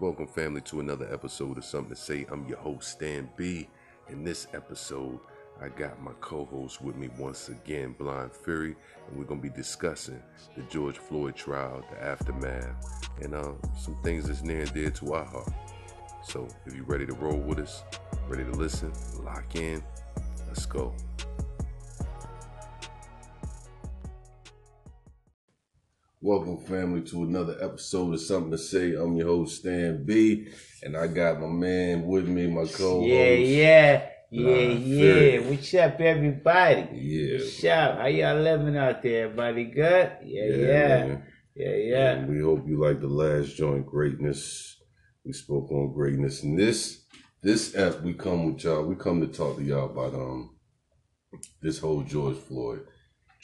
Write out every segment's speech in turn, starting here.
Welcome, family, to another episode of Something to Say. I'm your host, Stan B. In this episode, I got my co host with me once again, Blind Phury, and we're going to be discussing the George Floyd trial, the aftermath, and uh, some things that's near and dear to our heart. So, if you're ready to roll with us, ready to listen, lock in, let's go. Welcome, family, to another episode of Something to Say. I'm your host, Stan B, and I got my man with me, my co-host. Yeah, yeah, yeah, yeah. What's up, everybody? Yeah. What's up? How y'all living out there? Everybody good? Yeah, yeah, man. yeah, yeah. And we hope you like the last joint, Greatness. We spoke on greatness. And this, this app, we come with y'all. We come to talk to y'all about um this whole George Floyd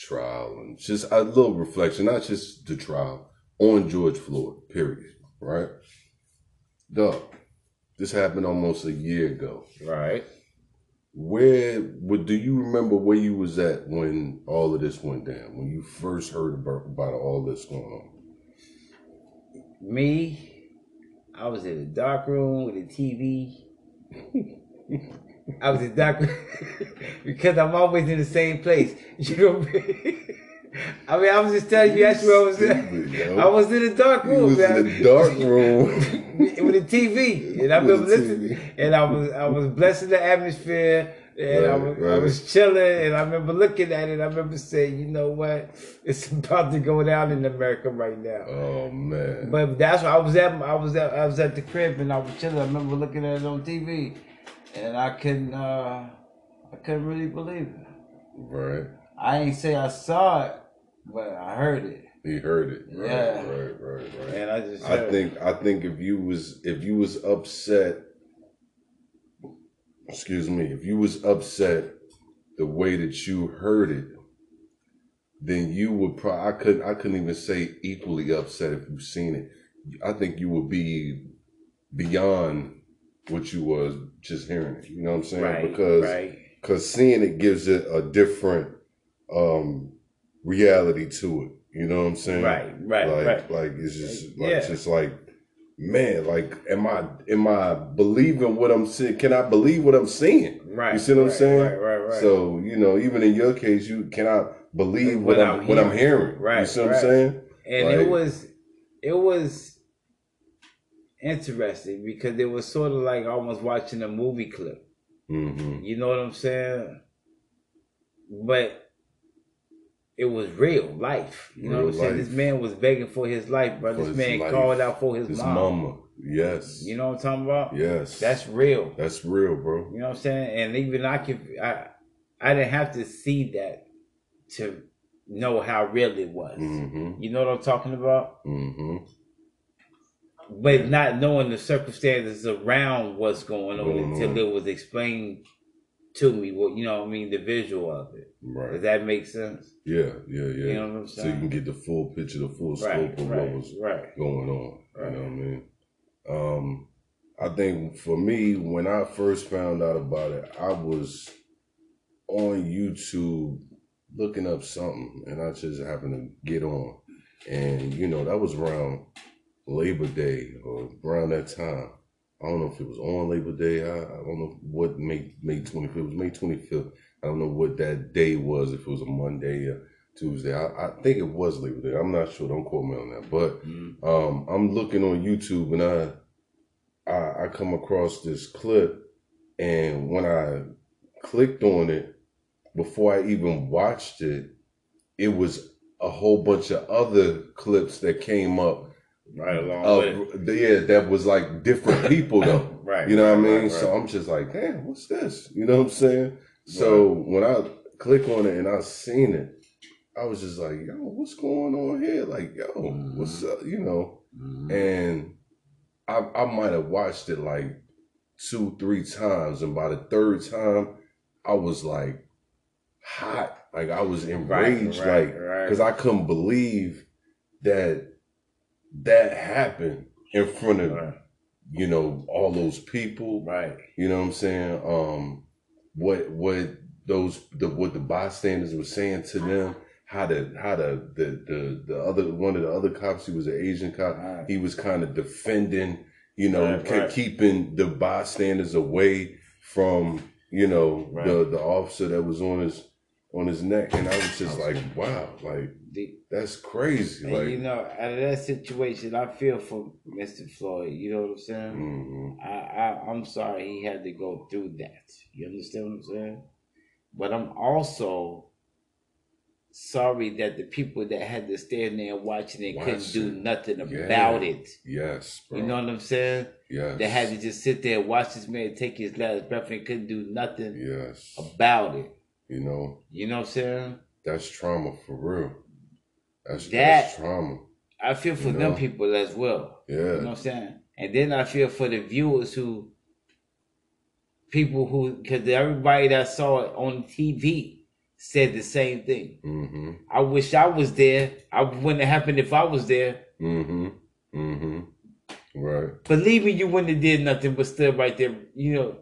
trial and just a little reflection, not just the trial, on George Floyd, period. Right? Dog, this happened almost a year ago. Right. Where what do you remember where you was at when all of this went down? When you first heard about, about all this going on? Me, I was in a dark room with a TV. I was in dark because I'm always in the same place. You know what I mean? I mean, I was just telling you that's where I was at. Stupid, yo. I was in a dark You room, was man. in the dark room. with a TV, and I a remember listening, TV. and I was I was blessing the atmosphere, and I Right, was I was chilling, and I remember looking at it. I remember saying, you know what, it's about to go down in America right now. oh man. But that's why I was at I was at I was at the crib and I was chilling. I remember looking at it on TV, and I couldn't uh, I couldn't really believe it. right. I ain't say I saw it, but I heard it, He heard it. Right, Yeah. right, right, right. and I just I heard think I think if you was if you was upset excuse me, if you was upset the way that you heard it, then you would probably I couldn't I couldn't even say equally upset if you've seen it. I think you would be beyond what you was just hearing it. You know what I'm saying? right because right because seeing it gives it a different um reality to it. You know what I'm saying? right right like right. like it's just like Yeah. it's just like man, like am I am I believing what I'm seeing? Can I believe what I'm seeing? Right. You see what I'm saying? Right, right, right. So, you know, even in your case, you cannot believe what, What I'm, I'm what I'm hearing. Right. You see what I'm saying? and like- it was it was interesting because it was sort of like almost watching a movie clip. Mm-hmm. You know what I'm saying? But it was real life. You know what I'm saying? This man was begging for his life. For This man life. called out for his, His mom. mama. Yes. You know what I'm talking about? Yes. That's real. that's real, bro. You know what I'm saying? And even I could I I didn't have to see that to know how real it was. Mm-hmm. You know what I'm talking about? Mm-hmm. But not knowing the circumstances around what's going on Going until it was explained to me. What you know, what I mean, the visual of it. Right. Does that make sense? Yeah, yeah, yeah. You know what I'm saying? so you can get the full picture, the full scope right, of right, what was right. going on. Right. You know what I mean? Um, I think for me, when I first found out about it, I was on YouTube looking up something, and I just happened to get on, and you know that was around Labor Day or around that time. I don't know if it was on Labor Day. I, I don't know what May May twenty fifth. It was May twenty fifth. I don't know what that day was. If it was a Monday or Tuesday. I, I think it was Labor Day. I'm not sure. Don't quote me on that. But Mm. um, I'm looking on YouTube and I, I I come across this clip, and when I clicked on it, before I even watched it, it was a whole bunch of other clips that came up. Right along with yeah, that was like different people though. Right. You know what I mean? right, So. I'm just like, damn, what's this? You know what I'm saying? So when I click on it and I seen it, I was just like, yo, what's going on here? Like, yo, Mm-hmm. what's up? You know? Mhm. And I I might have watched it like two, three times, and by the third time, I was like hot. Like I was enraged, right, like right. because I couldn't believe that that happened in front of Right. you know all those people. Right. You know what I'm saying? Um, what what those the what the bystanders were saying to them, how the how the the the, the other one of the other cops, he was an Asian cop, Right. he was kind of defending you know, Right, keeping the bystanders away from, you know, the the officer that was on his on his neck, and I was just like, wow, like that's crazy, and like. you know, out of that situation, I feel for Mr. Floyd. You know what I'm saying? mhm. I, I I'm sorry he had to go through that. You understand what I'm saying? But I'm also sorry that the people that had to stand there watching it couldn't do nothing Yeah. about it. Yes, bro. You know what I'm saying? yes. They had to just sit there and watch this man take his last breath and couldn't do nothing Yes. about it. You know, You know what I'm saying? that's trauma for real. That's, That- that's trauma. I feel for You them people as well. Yeah. You know what I'm saying? And then I feel for the viewers who, people who, because everybody that saw it on TV said the same thing. Mm-hmm. I wish I was there. I wouldn't have happened if I was there. Mm-hmm. Mm-hmm. Right. Believe me, you wouldn't have did nothing but stood right there. You know,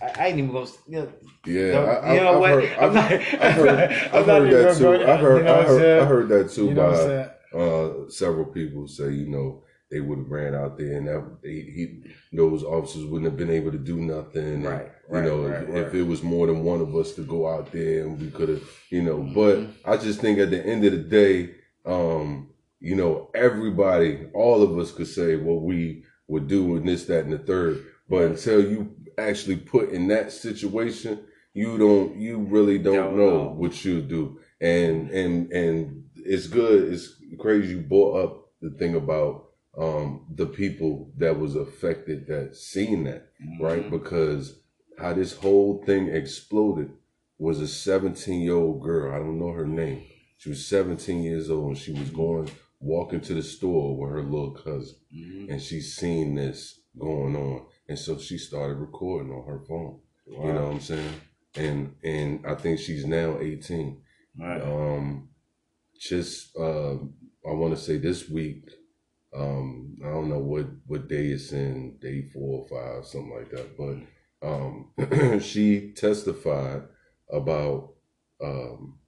I, I ain't even gonna. You know, Yeah. Don't- I, you know I've what? Heard, I'm I've, not- I've heard, I've heard that too. I heard, you know I, heard. I heard that too you know what I'm by saying? uh, several people say, you know, they would have ran out there and that they, he, those officers wouldn't have been able to do nothing. And, Right, You know, right, if, right. if it was more than one of us to go out there and we could have, you know, Mhm. but I just think at the end of the day, um, you know, everybody, all of us could say what we would do and this, that, and the third. But until you actually put in that situation, you don't, you really don't, Don't know, know. what you do. And, and, and it's good. It's crazy you brought up the thing about, um, the people that was affected that seen that, right? Mhm. Because how this whole thing exploded was a 17 year old girl. I don't know her name. She was 17 years old and she was going, walking to the store with her little cousin Mhm. and she seen this going on. And so she started recording on her phone. You know what I'm saying? And, and I think she's now 18. Right. Um, just uh, I want to say this week. Um, I don't know what what day it's in, day four or five, something like that. But um, she testified about um,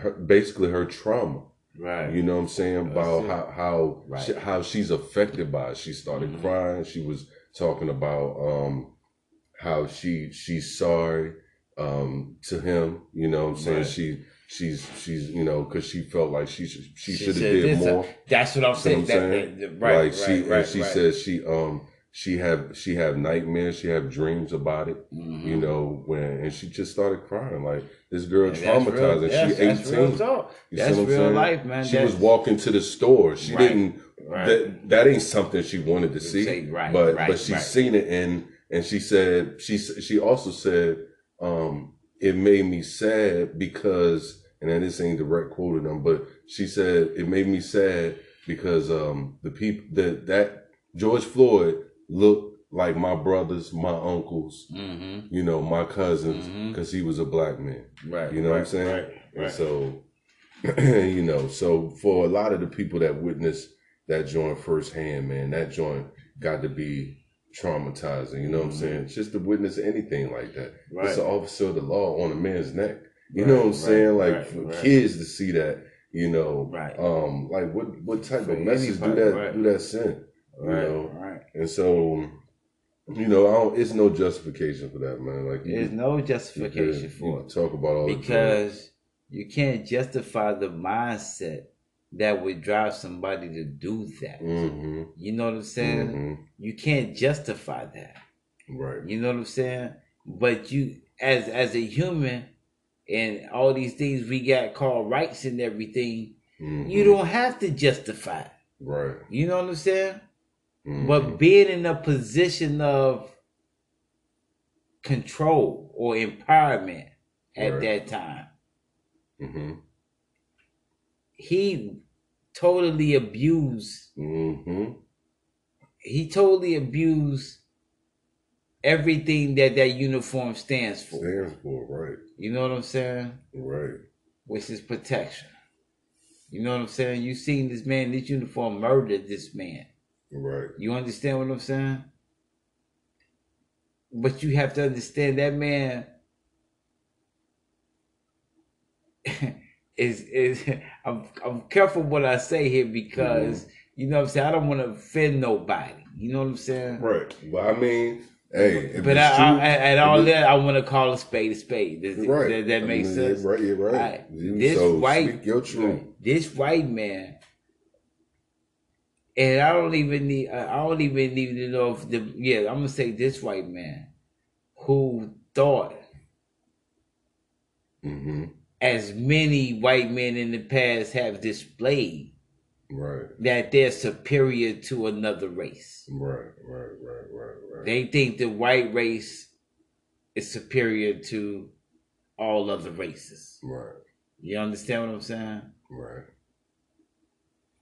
her, basically her trauma. Right. You know what I'm saying That's about it. how how Right. she, how she's affected by it. She started Mhm. crying. She was talking about um, how she she's sorry um, to him. You know what I'm saying Right. she she's she's you know because she felt like she should she, She should have did more. That's what I'm See what saying. I'm saying? that- that- right, like she right, she right. said she um she have she have nightmares. She have dreams about it. Mhm. You know when and she just started crying like this girl And traumatized and yes, she that's real 18. talk. You That's what I'm real saying? life, man. She That's- was walking to the store. She didn't. Right. That that ain't something she wanted to see. Say, right, but right, but she right. seen it and and she said she she also said um it made me sad because and then this ain't direct quote of them, but she said it made me sad because um the people that that George Floyd looked like my brothers, my uncles, Mhm. you know, my cousins, because he was a black man. Right. You know what I'm saying? Right. And so, you know, so for a lot of the people that witnessed that joint firsthand, man, that joint got to be traumatizing. You know what I'm Mhm. saying? Just to witness anything like that. Right. It's an officer of the law on a man's neck. You Right, know what I'm right, saying? Like for kids to see that, you know, Right. um, like what what type For of message do that do that send? You right. know, Right. and so, you know, I don't, it's no justification for that, man. Like There's no justification could- for you it talk about all the because you can't justify the mindset that would drive somebody to do that. hmm You know what I'm saying? hmm You can't justify that. Right. You know what I'm saying? But you, as as a human, and all these things we got called rights and everything, Mhm. you don't have to justify. it. Right. You know what I'm saying? But being in a position of control or empowerment at Right. that time, Mhm. He totally abused. Mhm. He totally abused everything that that uniform stands for. Stands for right. You know what I'm saying? Right. Which is protection. You know what I'm saying? You seen this man, this uniform murdered this man. Right. You understand what I'm saying? But you have to understand that man is is I'm I'm careful what I say here because You know what I'm saying? I don't want to offend nobody. You know what I'm saying? Right. But I mean, hey, But I, true, I, at all that, I want to call a spade a spade. Does right. That, that I makes mean, sense. Right, yeah, right. Right. This so white, speak your truth. this white man, and I don't even need. I don't even need to know if the. Yeah, I'm gonna say this white man, who thought hmm as many white men in the past have displayed Right, that they're superior to another race. right, right, right, right, right. They think the white race is superior to all other races. right, You understand what I'm saying? right.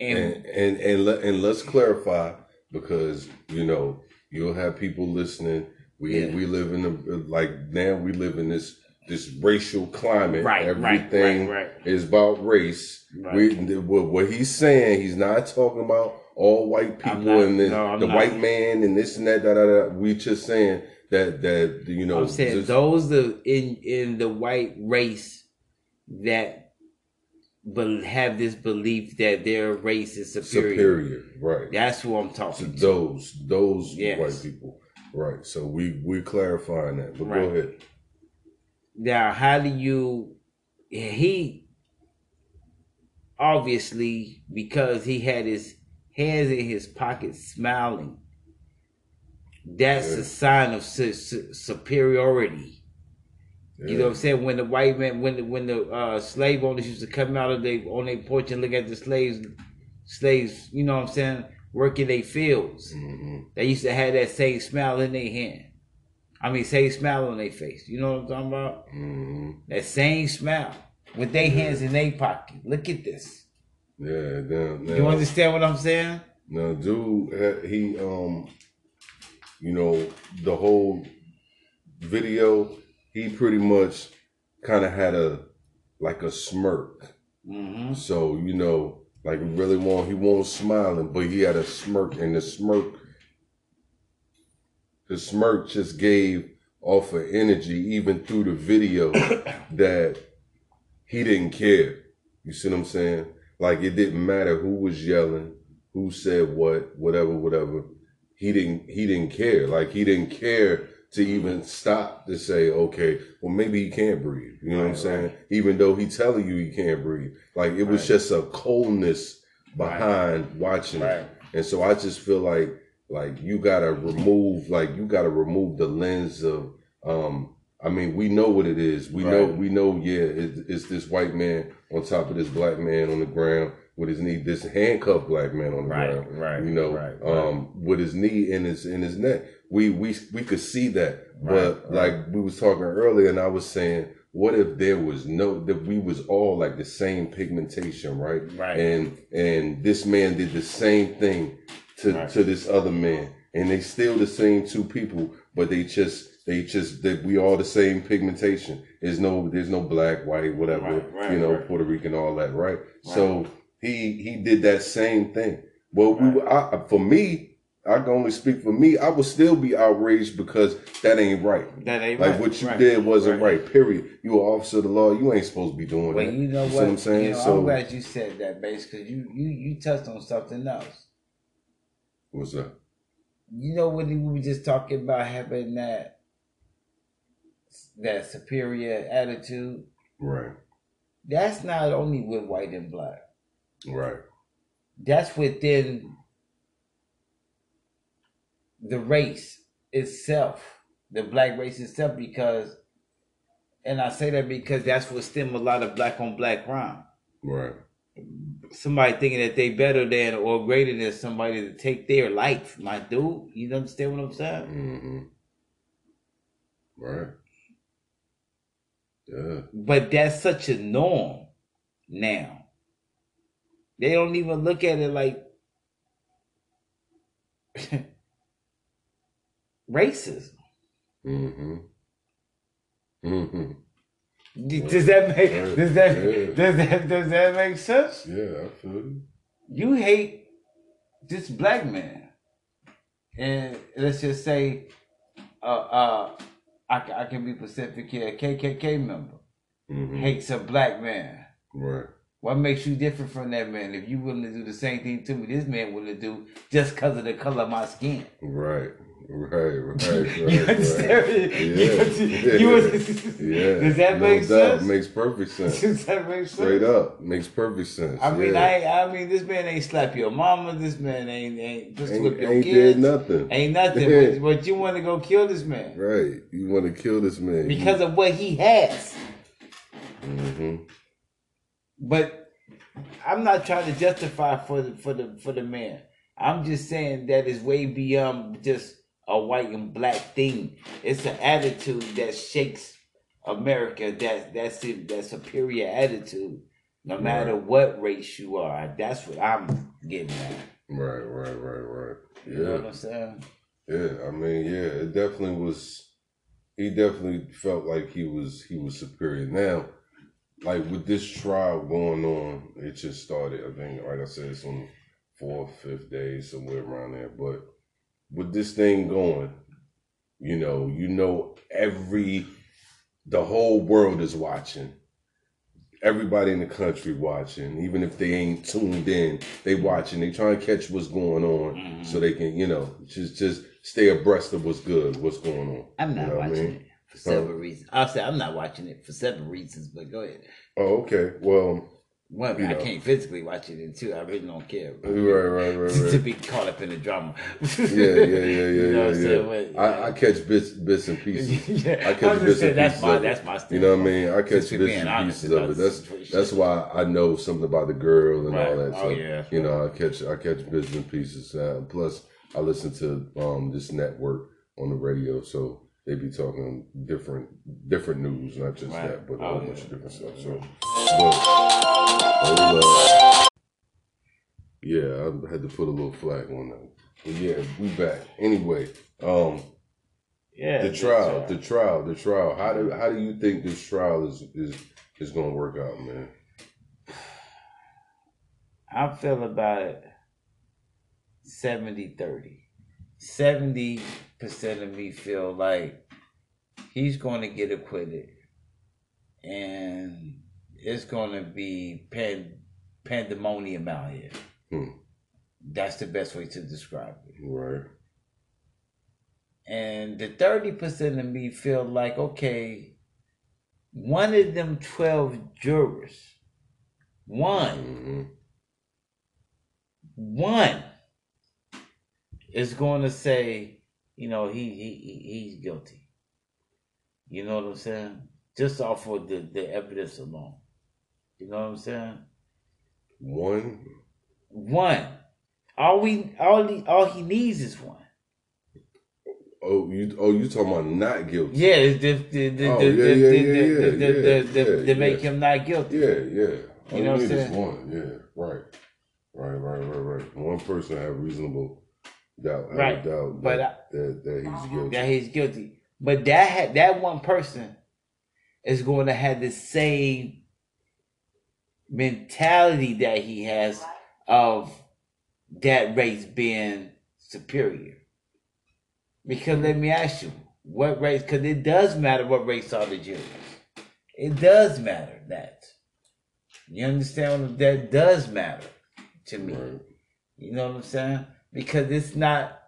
And, And and and, let, and let's clarify because you know you'll have people listening. We Yeah. we live in a like now we live in this this racial climate. right, right, Everything right, right. is about race. Right. We what, he's saying, he's not talking about all white people not- and the, no, the not. white man and this and that. Da, da, da. We just saying that that you know I'm saying just- those the in in the white race that have this belief that their race is superior. superior, right? That's who I'm talking to. those those Yes. white people, right? So we we clarifying that, but Right. go ahead. Now, how do you? He obviously because he had his hands in his pockets, smiling. That's Yeah. a sign of su- su- superiority. You know what I'm saying? When the white man, when the when the uh, slave owners used to come out of their on their porch and look at the slaves, slaves, you know what I'm saying, working their fields. hmm They used to have that same smile in their hand. I mean, same smile on their face. You know what I'm talking about? hmm That same smile with their hands in their pocket. Look at this. Yeah. Now, You understand what I'm saying? now, dude, he um, you know, the whole video, he pretty much kind of had a like a smirk. Mm-hmm. So you know, like really won't he won't smiling, but he had a smirk, and the smirk, the smirk just gave off of energy even through the video that he didn't care. You see what I'm saying? Like it didn't matter who was yelling, who said what, whatever, whatever. He didn't he didn't care. Like he didn't care to even stop to say, okay, well maybe he can't breathe. You know what I'm saying? right. Even though he telling you he can't breathe. Like it was Right. just a coldness behind watching it. And so I just feel like like you gotta remove like you gotta remove the lens of um I mean we know what it is. We know we know yeah it, it's this white man on top of this black man on the ground with his knee this handcuffed black man on the ground. right. You know, right, um with his knee in his in his neck. We we we could see that. But Right, right. like we was talking earlier and I was saying what if there was no that we was all like the same pigmentation, right? Right. and and this man did the same thing to Right. to this other man and they still the same two people but they just they just that we all the same pigmentation there's no there's no black white whatever Right, right, you know right. puerto rican all that right, so he he did that same thing well we I, for me i can only speak for me i would still be outraged because that ain't right That ain't like right. what you right, did wasn't right. Period. You an officer of the law. You ain't supposed to be doing Well, that. you know see what? I'm saying? You know, so I'm glad you said that, base, because you, you you touched on something else. What's that? You know what we were just talking about having that that superior attitude. Right. That's not only with white and black. Right. That's within the race itself, the black race itself, because, and I say that because that's what stem a lot of black on black crime. Right. Somebody thinking that they better than or greater than somebody to take their life, my dude. You understand what I'm saying? Mm-hmm. Right. Yeah. But that's such a norm now. They don't even look at it like racism. Mm-hmm. Mm-hmm. Does that make does that Yeah. does that does that make sense? Yeah, feel you. Hate this black man, and let's just say, uh, uh, I, I can be specific here. A KKK member Mm-hmm. hates a black man. Right. What makes you different from that man? If you willing to do the same thing to me, this man willing to do just because of the color of my skin. Right. Right, right, right. you right. understand? Yeah. You- you- Yeah. Does that no make doubt. sense? Makes perfect sense. Does that make sense? Straight up. Makes perfect sense. I mean, yeah. I I mean, this man ain't slap your mama. This man ain't ain't just ain't, whip your ain't kids. did nothing. Ain't nothing. but, but you want to go kill this man Right. You want to kill this man. because of what he has. Mm-hmm. But I'm not trying to justify for the for the for the man. I'm just saying that is way beyond just a white and black thing. It's an attitude that shakes America. That that's it. That superior attitude. No matter what race you are, that's what I'm getting at. Right, right, right, right. You know what Yeah. I'm saying? Yeah. I mean, yeah, it definitely was he definitely felt like he was he was superior. Now, like with this trial going on, it just started, I think, like I said, it's on the fourth, fifth day, somewhere around there. But with this thing going, you know, you know every the whole world is watching. Everybody in the country watching, even if they ain't tuned in, they watching. They trying to catch what's going on, Mhm. so they can, you know, just just stay abreast of what's good, what's going on. I'm not You know what I watching mean? it for several reasons. I'll say I'm not watching it for several reasons, but go ahead. Oh, okay. Well, One, You I know. can't physically watch it, and two, I really don't care. right, right, right, to right. be caught up in the drama. Yeah, yeah, yeah, yeah, You know yeah, what I'm yeah. saying? But, I, I catch bits, bits and pieces. yeah, I catch bits saying and that's pieces my of it. that's my You know what I mean? I catch bits and pieces of it. That's situation. that's why I know something about the girl and all that. Oh, yeah. you know, I catch I catch bits and pieces. Uh, plus, I listen to um this network on the radio, so they be talking different different news, not just Right. that, but a Oh, whole bunch of different stuff. So, but hold up. yeah, I had to put a little flag on that. But yeah, we back anyway. Um, yeah, the trial, right. the trial, the trial. How do how do you think this trial is is is going to work out, man? I feel about it 70 30. 70% of me feel like he's going to get acquitted and it's going to be pan- pandemonium out here. Hmm. That's the best way to describe it. Right. And the 30% of me feel like, okay, one of them 12 jurors, one, hmm one is going to say, you know, he, he, he he's guilty. You know what I'm saying? Just off of the, the evidence alone. You know what I'm saying? One. One. All we all he all he needs is one. Oh, you oh you talking about not guilty? Yeah, the the the the oh, the yeah, the yeah, the- yeah, yeah, the- yeah, the- the- yeah, to make him not guilty. Yeah, yeah. All You know what I'm saying? one. Yeah, right, right, right, right, right. One person have reasonable doubt, Right, doubt but that, that that he's guilty. that he's guilty. But that had, that one person is going to have the same mentality that he has of that race being superior. Because let me ask you, what race? Because it does matter what race are the Jews. It does matter that. You understand what that does matter to me. You know what I'm saying? Because it's not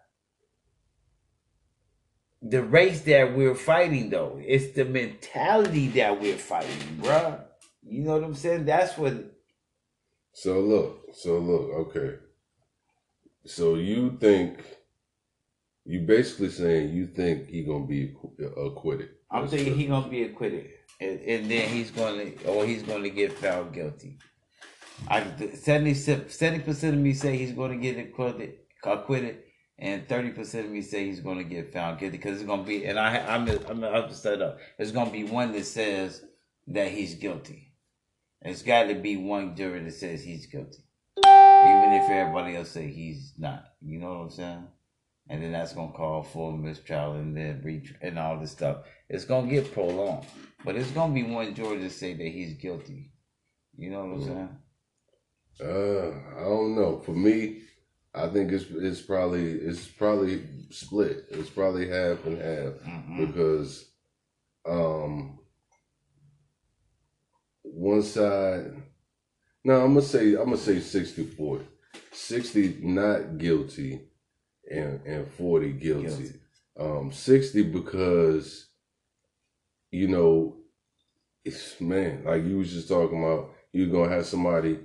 the race that we're fighting, though. It's the mentality that we're fighting, bruh. You know what I'm saying? That's what. So look, so look, okay. So you think you basically saying you think he gonna be acquitted? I'm That's thinking what- gonna be acquitted, and, and then he's gonna, or he's gonna get found guilty. I 70 percent of me say he's gonna get acquitted, acquitted, and thirty percent of me say he's gonna get found guilty because it's gonna be, and I, I'm, I'm, I'm set up. There's gonna be one that says that he's guilty. It's got to be one jury that says he's guilty, even if everybody else say he's not. You know what I'm saying? And then that's gonna call for mistrial and then re- and all this stuff. It's gonna get prolonged, but it's gonna be one jury to say that he's guilty. You know what I'm Mm. saying? Uh, I don't know. For me, I think it's it's probably it's probably split. It's probably half and half Mhm. because um one side No, I'm gonna say I'm gonna say 60 40. 60 not guilty and and 40 guilty. Guilty. Um 60 because you know it's man, like you was just talking about you're gonna have somebody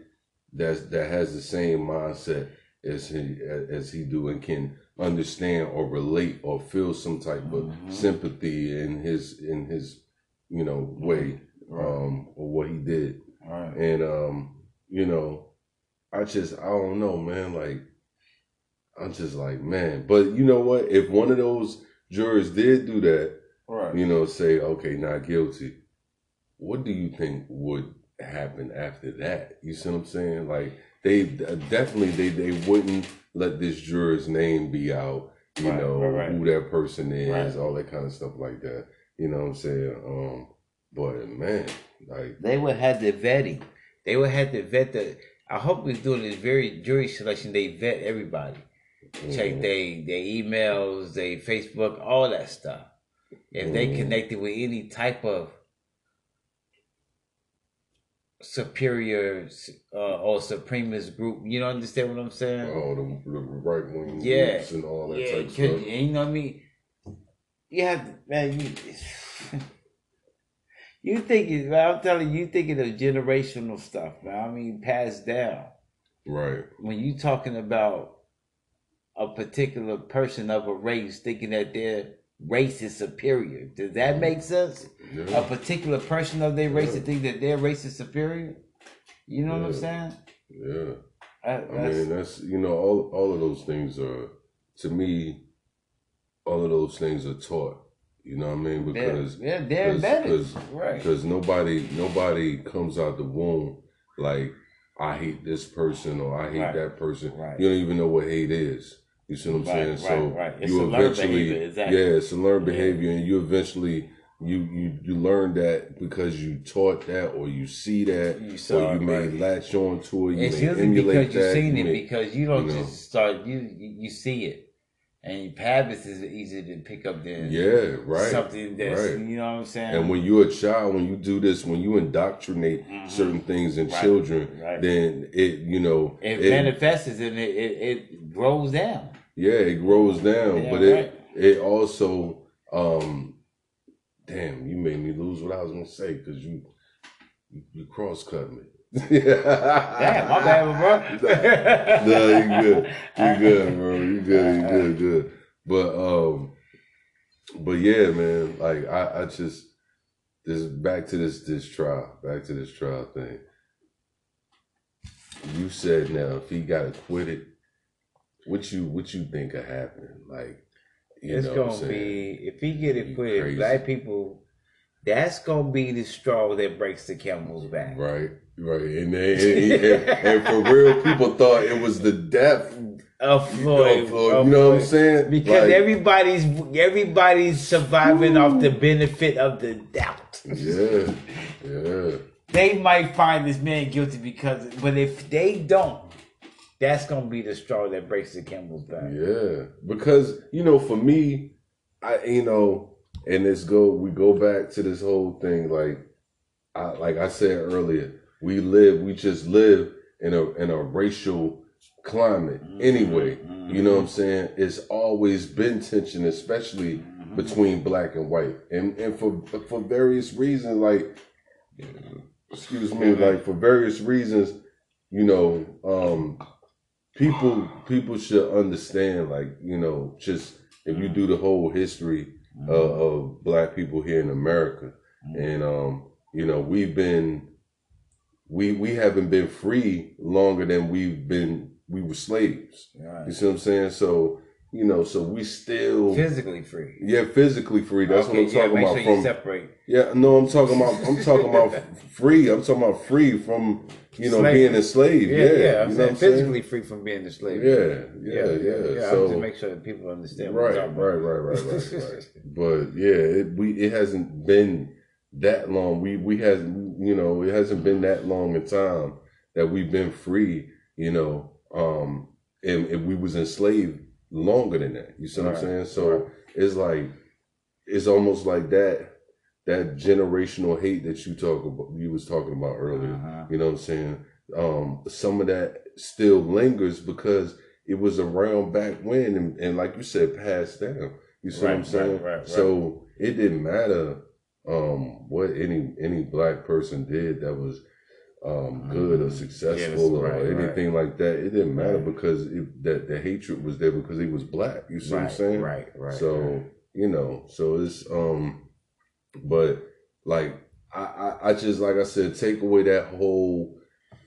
that's that has the same mindset as he as he do and can understand or relate or feel some type of Mhm. sympathy in his in his you know way um or what he did right. and um you know i just i don't know man like i'm just like man but you know what if one of those jurors did do that Right. you know say okay not guilty what do you think would happen after that you see what i'm saying like they definitely they they wouldn't let this juror's name be out you Right, know right, right. who that person is Right. all that kind of stuff like that you know what i'm saying um but man like They would have the vetting. They would have to vet the. I hope we're doing this very jury selection. They vet everybody. Check mhm. they their emails, their Facebook, all that stuff. If they Mhm. connected with any type of superior uh, or supremacist group, you don't understand what I'm saying? Oh, the, the right wing Yeah. groups and all that yeah, type of 'cause- stuff. and you know what I mean. You have to, man. You, you thinking? man, I'm telling you, you thinking of generational stuff, man. I mean, passed down. Right. When you talking about a particular person of a race, thinking that their race is superior, does that make sense? A particular person of their race Yeah. to think that their race is superior. You know what I'm saying? Yeah. That- I mean, that's you know, all all of those things are to me. All of those things are taught. You know what I mean? Because yeah, they're cause- embedded, cause- right? because nobody nobody comes out the womb like I hate this person or I hate Right. that person. Right. You don't even know what hate is. You see what I'm Right, saying? right, so right. It's you a learned eventually, behavior, exactly. yeah, it's a learned Yeah. behavior, and you eventually you you you learn that because you taught that or you see that You or you it, may right. latch on to it. You It's may usually emulate because you've seen you it may- because you don't you know. just start you you you see it, and habits is easy to pick up then. yeah, right. Something that's right. you know what I'm saying. And when you're a child, when you do this, when you indoctrinate Mhm. certain things in Right, children, right. then it, you know, it, it- manifests and it, it it grows down. Yeah, it grows down. Yeah, but right. it, it also, um, damn, you made me lose what I was gonna say because you, you, you cross cut me. Damn, my bad, bro. no, you good. You good, bro. You good. You good. Good. But um, but yeah, man. Like I, I just this back to this this trial. Back to this trial thing. You said now if he got acquitted, what you what you think could happen? Like you it's know gonna be if he get You acquitted, crazy. black people. That's gonna be the straw that breaks the camel's back. Right, right, and, they, and, and, and for real, people thought it was the death Of Floyd, of Floyd. of You know what I'm saying? Because Like, everybody's everybody's surviving off the benefit of the doubt. yeah, yeah. They might find this man guilty because, but if they don't, that's gonna be the straw that breaks the camel's back. Yeah, because you know, for me, I you know, and this go we go back to this whole thing. Like, I like I said earlier, we live, we just live in a in a racial climate mm-hmm. anyway. You know what I'm mm-hmm. saying? It's always been tension, especially mm-hmm. between black and white, and and for for various reasons, like excuse me, like for various reasons, you know, um, people people should understand, like you know, just if you do the whole history uh, of black people here in America, and um, you know, we've been we we haven't been free longer than we've been we were slaves. Right. You see what I'm saying? So you know, so we still Physically free. yeah physically free. That's okay, what I'm yeah, talking make about. sure from you separate. yeah, no, I'm talking about I'm talking about free. I'm talking about free from you know Slavery. being enslaved. Yeah, Yeah, yeah. I'm saying physically free from being a slave. saying? Yeah, yeah, yeah. yeah. So to make sure that people understand. What right, right, right, right, right, right. But yeah, it, we it hasn't been that long. We we hasn't you know it hasn't been that long a time that we've been free. You know, um, and, and we was enslaved longer than that. You see what Right, I'm saying? So right. it's like it's almost like that that generational hate that you talk about you was talking about earlier. Uh-huh. You know what I'm saying? um, some of that still lingers because it was around back when, and, and like you said, passed down. You see Right, what I'm saying? right. So it didn't matter um, what any any black person did that was um, good or successful Yes, or right, right. anything like that. It didn't matter Right. because it, that the hatred was there because he was black. You see what I'm saying? right, right. so right. you know, so it's um, but like I, I I just like I said, take away that whole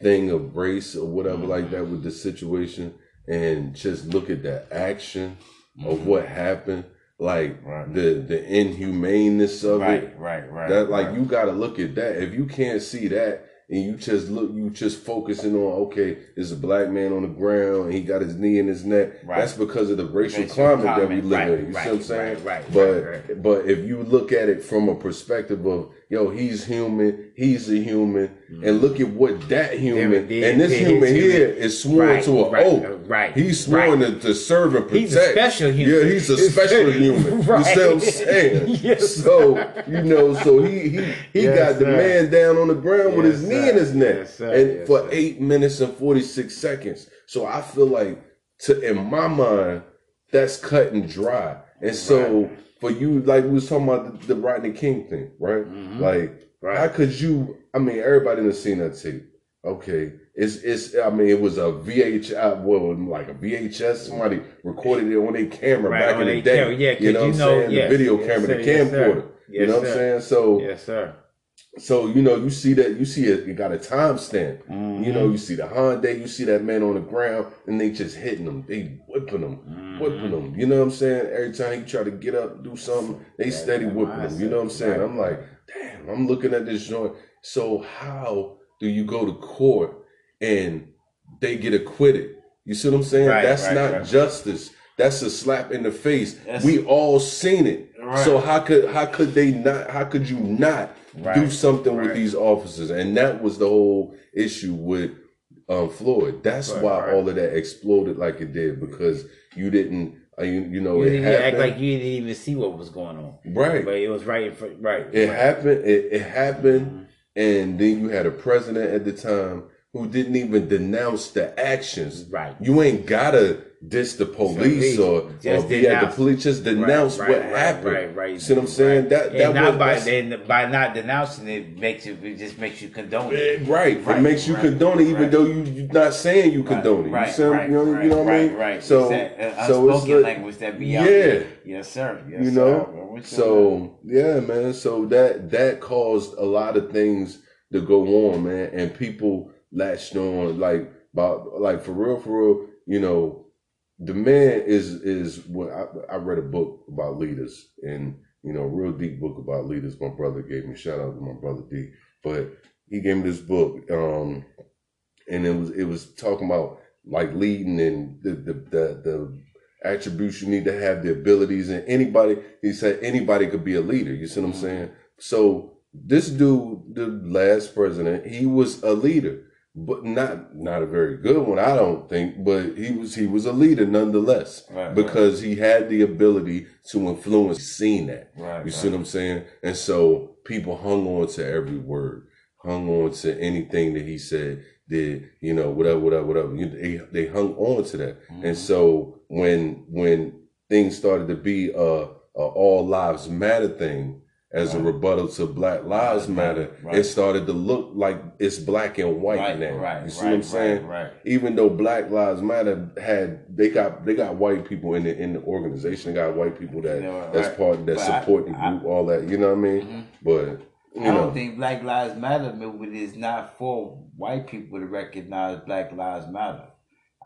thing of race or whatever like that with the situation, and just look at the action of Mhm. what happened, like Right. the the inhumaneness of right, it. right, right. That like right. you got to look at that. If you can't see that. And you just look, you just focusing on okay, there's a black man on the ground and he got his knee in his neck. Right. That's because of the racial climate that we live right, in. You right, see what I'm saying? right, right, but but if you look at it from a perspective of yo, he's human, he's a human, and look at what that human Damn it, did- and this human here human- is sworn to an right, oath. right, He's sworn to, to serve and protect. He's a special human. Yeah, he's a special human. You Right. see what I'm saying? Yes, so you know, so he he he Yes, got the man down on the ground with his knee sir. in his neck, Yes, sir. and Yes, for sir. eight minutes and forty six seconds. So I feel like, to in my mind, that's cut and dry. And so for you, like we was talking about the, the Rodney King thing, right? Mhm. Like, Right. how could you? I mean, everybody done seen that tape. Okay, it's it's. I mean, it was a VHS, well, like a VHS. Somebody recorded it on their camera Right, back in the day. camera, yeah, you know you what I'm saying? yes, the video yes, camera, sir, the yes, sir. camcorder. you Yes, know what I'm saying? So, Yes, sir. So you know, you see that you see it. You got a timestamp. Mhm. You know, you see the Hyundai, you see that man on the ground, and they just hitting them. They whipping them, Mhm. whipping them. You know what I'm saying? Every time he try to get up, do something, they steady whipping them. You know what I'm saying? right. I'm like, damn, I'm looking at this joint. So how do you go to court and they get acquitted? You see what I'm saying? Right, That's right, not justice. That's a slap in the face. That's- we all seen it. Right. So how could how could they not? How could you not Right, do something with these officers? And that was the whole issue with um, Floyd. That's Right, why right. all of that exploded like it did because you didn't. Uh, you, you know You didn't act like you didn't even see what was going on, right. but it was right in front. Right. It right. happened. It, it happened, Mhm. and then you had a president at the time who didn't even denounce the actions. Right. You ain't gotta diss the police or, Just or be at the police. Just denounce Right, what happened. Right, right. You see what I'm saying? Right. That and that not was by by not denouncing it makes you it just makes you condone Eh, it. Right. Right, It makes you right, condone it, even right. though you, you're not saying you condone it. Right, you, see, right, you know, right, you know what I mean? Right. So, uh, so it's like- language that be out yeah. there. Yes, sir. Yes, you sir. know. I'm with you on So yeah, man. So that that caused a lot of things to go on, man, and people latched on like about like for real, for real. You know, the man is is what I, I read a book about leaders, and you know, a real deep book about leaders. My brother gave me shout out to my brother D, but he gave me this book, um, and it was it was talking about like leading and the the the, the attributes you need to have, the abilities, and anybody. He said anybody could be a leader. You see what I'm Mhm. saying? So this dude, the last president, he was a leader, but not not a very good one, I don't think. But he was he was a leader nonetheless Right, right. because he had the ability to influence. Seen that. Right, You see what I'm saying? And so people hung on to every word, hung on to anything that he said, did, you know, whatever, whatever, whatever. You, they, they hung on to that. Mhm. And so when when things started to be a, a all lives matter thing as a rebuttal to Black Lives Right, Matter, right. it started to look like it's black and white right, now. right, you see right, what I'm saying? Right, right. even though Black Lives Matter had they got they got white people in the in the organization, they got white people that You know, that's right. part that But I- support the I- group, all that. You know what I mean? Mhm. But you I know, don't think Black Lives Matter movement is not for white people to recognize Black Lives Matter.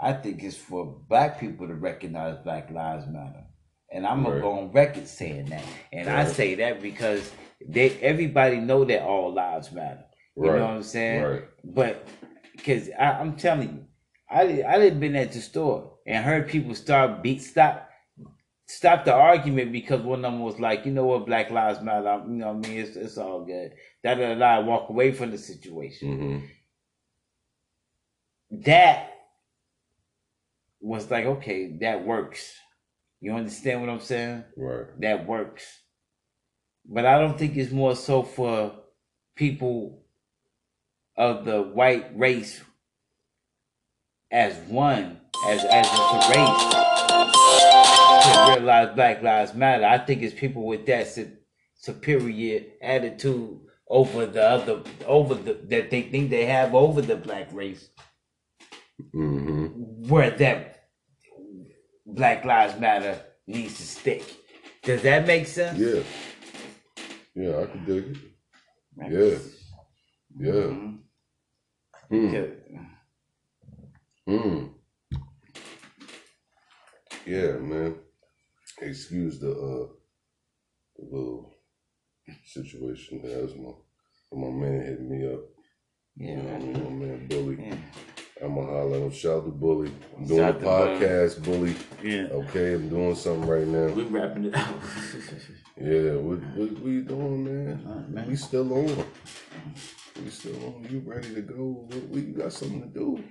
I think it's for black people to recognize Black Lives Matter. And I'm gonna go on record saying that. And I say that because they everybody know that all lives matter. You right, know what I'm saying? right, But because I'm telling you, I I did been at the store and heard people start beat stop stop the argument because one of them was like, you know what, Black Lives Matter. I'm- You know what I mean? It's it's all good. Da da da. Walk away from the situation. hmm That was like, okay, that works. You understand what I'm saying? right, that works. But I don't think it's more so for people of the white race as one, as as a race, to realize Black Lives Matter. I think it's people with that su- superior attitude over the other, over the that they think they have over the black race, hmm where that Black Lives Matter needs to stick. Does that make sense? Yeah. Yeah, I can dig it. Yeah. Yeah. Mhm. Hmm. Yeah. Hmm. Yeah, man. Excuse the uh the little situation. That's my my man hit me up. Yeah, You know I man. mean? My man Bully. Yeah. I'ma holler at him. Shout out to Bully. I'm doing Shout a to Bully. podcast, Bully. Yeah. Okay, I'm doing something right now. We wrapping it up. Yeah, what what, what you doing, man? Alright, man. We still on. We still on. You ready to go? What, what you got something to do?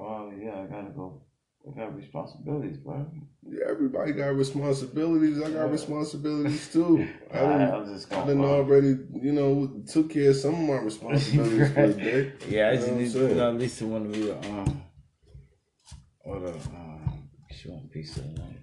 oh yeah, I gotta go. I got responsibilities, bro. Yeah, everybody got responsibilities. I got responsibilities too. I I, done, I was just I going. done already, you know, took care of some of my responsibilities for the day. Yeah, I just need I'm to saying? know at least one of you um order um she want pizza tonight.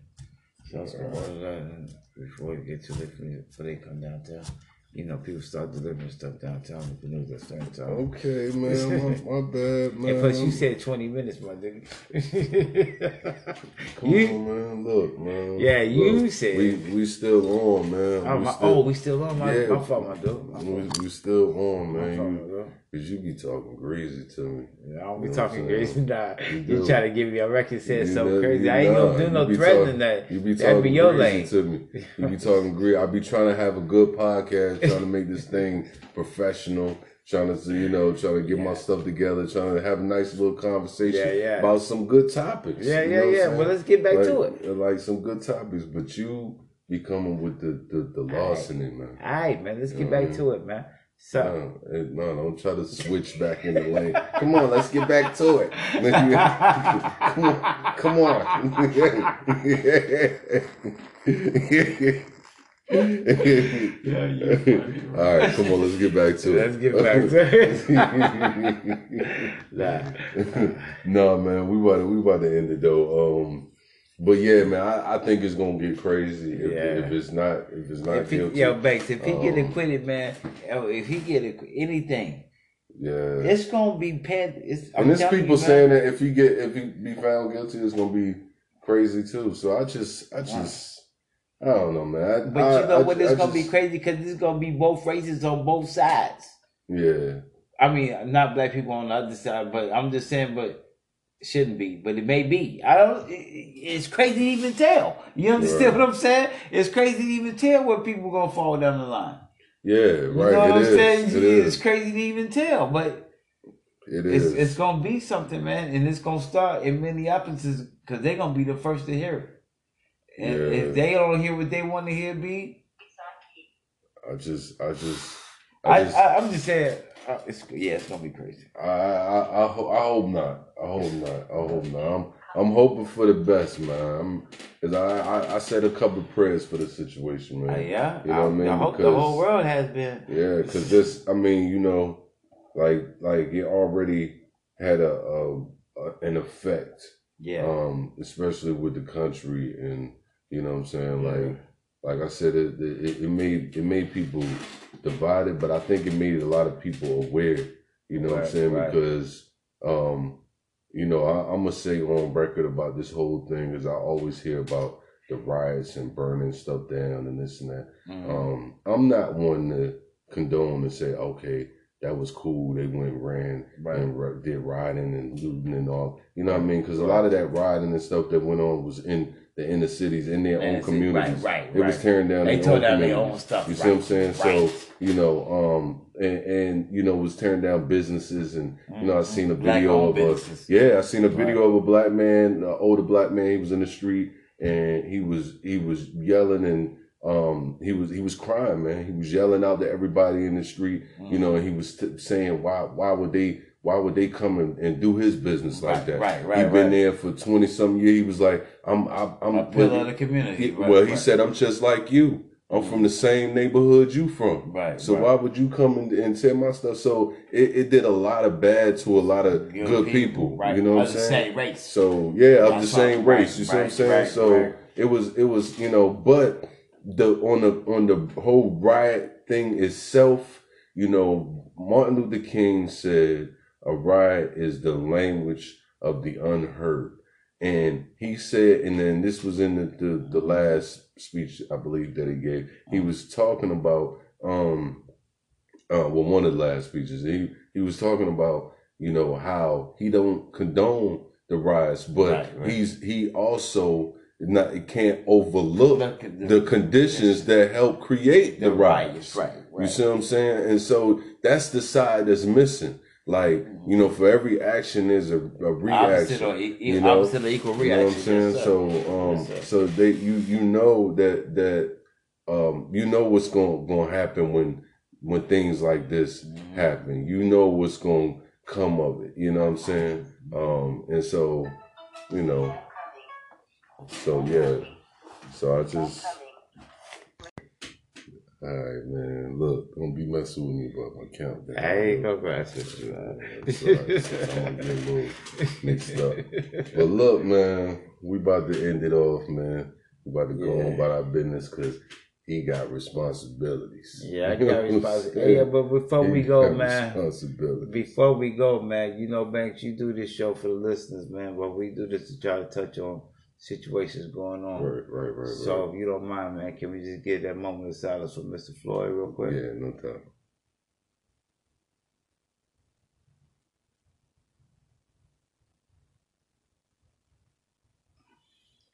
So I was gonna order that before we get too late for before they come downtown. You know, people start delivering stuff downtown with the news at certain time. Okay, man. My, my bad, man. And plus, you said twenty minutes, my nigga. Come you, on, man. Look, man. Yeah, you Look, said- we we still on, man. oh, we my, still, oh, we still on my, Yeah. my fault, my dude. My we, we still on, man. Fault, You, my dude. Cause you be talking crazy to me. Yeah, I don't be You know talking crazy now. You You, try to give me a record You so crazy. I ain't gonna do no threatening talking- that. You be talking be your crazy to me. You be talking great. I be trying to have a good podcast, trying to make this thing professional, trying to you know, trying to get my stuff together, trying to have a nice little conversation Yeah, yeah. about some good topics. Yeah, yeah, yeah. Well, let's get back like, to it. Uh, like some good topics, but you be coming with the the, the larceny, man. All right, man. Let's get back to it, man. So, No, eh, no, don't try to switch back in the lane. Come on, let's get back to it. come on, come on. yeah, All right, come on, let's get back to it. let's get back to it. nah. no, man, we about to, we about to end it though. Um, but yeah, man, I, I think it's gonna get crazy if, Yeah. if it's not if it's not If he, guilty. yo, Banks, if he get Um, acquitted, man, if he get acqu- anything, yeah, it's gonna be pen. It's, I'm and there's people you, saying that if he get if he be found guilty, it's gonna be crazy too. So I just I just I don't know, man. I, But I, you know what? It's gonna be crazy because it's gonna be both races on both sides. Yeah, I mean, not black people on the other side, but I'm just saying, but shouldn't be, but it may be. I don't. it- It's crazy to even tell. You understand Right. what I'm saying? It's crazy to even tell where people gonna fall down the line. yeah, You right. know what It I'm is. saying? It it's is. crazy to even tell, but It it's it's gonna be something, man, and it's gonna start in Minneapolis because they're gonna be the first to hear it. And Yeah. if they don't hear what they want to hear, be I just I just I I, just I, I'm just saying, uh, it's yeah, it's gonna be crazy. I I I, ho- I hope not. I hope not. I hope not. I'm I'm hoping for the best, man. I'm, Cause I, I I said a couple of prayers for the situation, man. Uh, yeah, You know what I mean? I hope the whole world has been. Yeah, because this, I mean, you know, like like it already had a, a, a an effect, Yeah, um, especially with the country, and you know what I'm saying, Yeah. like like I said, it, it it made it made people divided, but I think it made a lot of people aware. You know what I'm saying? right. Because um, you know, I, I'm gonna say on record about this whole thing is I always hear about the riots and burning stuff down and this and that. Mhm. Um, I'm not one to condone and say, okay, that was cool. They went ran Right. and did riding and looting and all. You know what I mean? Because a lot of that riding and stuff that went on was in the inner cities, in their Man, own see, communities. Right, right, It was tearing down They their tore own down their own stuff. You see right, what I'm saying? right. So you know, um, and, and you know, was tearing down businesses, and you know, I seen a video of a businesses. yeah, I seen a video of a black man, an older black man. He was in the street and he was he was yelling and um he was he was crying, man. He was yelling out to everybody in the street, you know, and he was t- saying why why would they why would they come and, and do his business like Right, that? right, right, He'd been right. there for twenty some years. He was like, I'm I'm, I'm a pillar of the community. he- right, well, he said, I'm just like you. I'm from the same neighborhood you from. Right, So why would you come and, and my stuff? So it, it did a lot of bad to a lot of good, people. right? You know what I'm the saying? same race. So yeah, of the same race. You see what I'm saying? right, so it was it was you know, but the on the on the whole riot thing itself, you know, Martin Luther King said a riot is the language of the unheard. And he said, and then this was in the, the, the last speech I believe that he gave. He was talking about um uh well one of the last speeches. He he was talking about, you know, how he don't condone the riots, but Right, right. he's he also not he can't overlook The- the, the- conditions that help create the, The riots. riots, right, You see what I'm saying? And so that's the side that's missing. Like, you know, for every action there's a, a reaction. or e- you know? opposite or equal You know reaction. what I'm saying? Yes, so um Yes, so they you you know that that um you know what's going going to happen when when things like this Mm-hmm. happen. You know what's going to come of it. You know what I'm saying? Um and so you know so yeah. So I just all right, man. Look, don't be messing with me about my countdown. I ain't gonna mess with you. It's all right. I'm gonna get a little mixed up. But look, man, we about to end it off, man. We about to go Yeah. on about our business because he got responsibilities. Yeah, I got what I'm responsibility. saying? Yeah, but before He we go, man, before we go, man, you know, Banks, you do this show for the listeners, man, but we do this to try to touch on situations going on. Right, right, right, right. So, if you don't mind, man, can we just get that moment of silence for Mr. Floyd real quick? yeah, no doubt.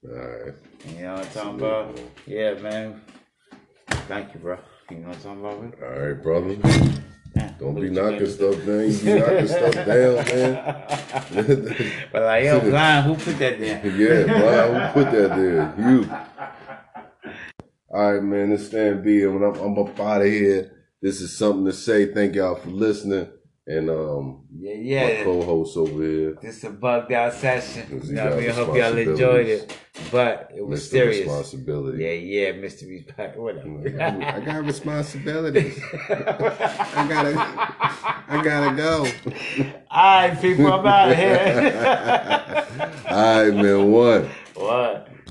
All right. You know what I'm talking about? Yeah, man. Thank you, bro. You know what I'm talking about? All right, brother. Don't be knocking stuff down. You be knocking stuff down, man. But like, yo, blind, who put that there? Yeah, bro, who put that there? You. All right, man. This Stan B, and I'm, I'm up out of here. This is something to say. Thank y'all for listening, and um, Yeah, my yeah. co-host over here, This is a bugged out session. You know I mean? I hope y'all enjoyed it. But it was Mr. serious. Responsibility. Yeah, yeah, Mr. Respect. Whatever. I got responsibilities. I gotta, I gotta go. All right, people, I'm out of here. All right, man. What? what?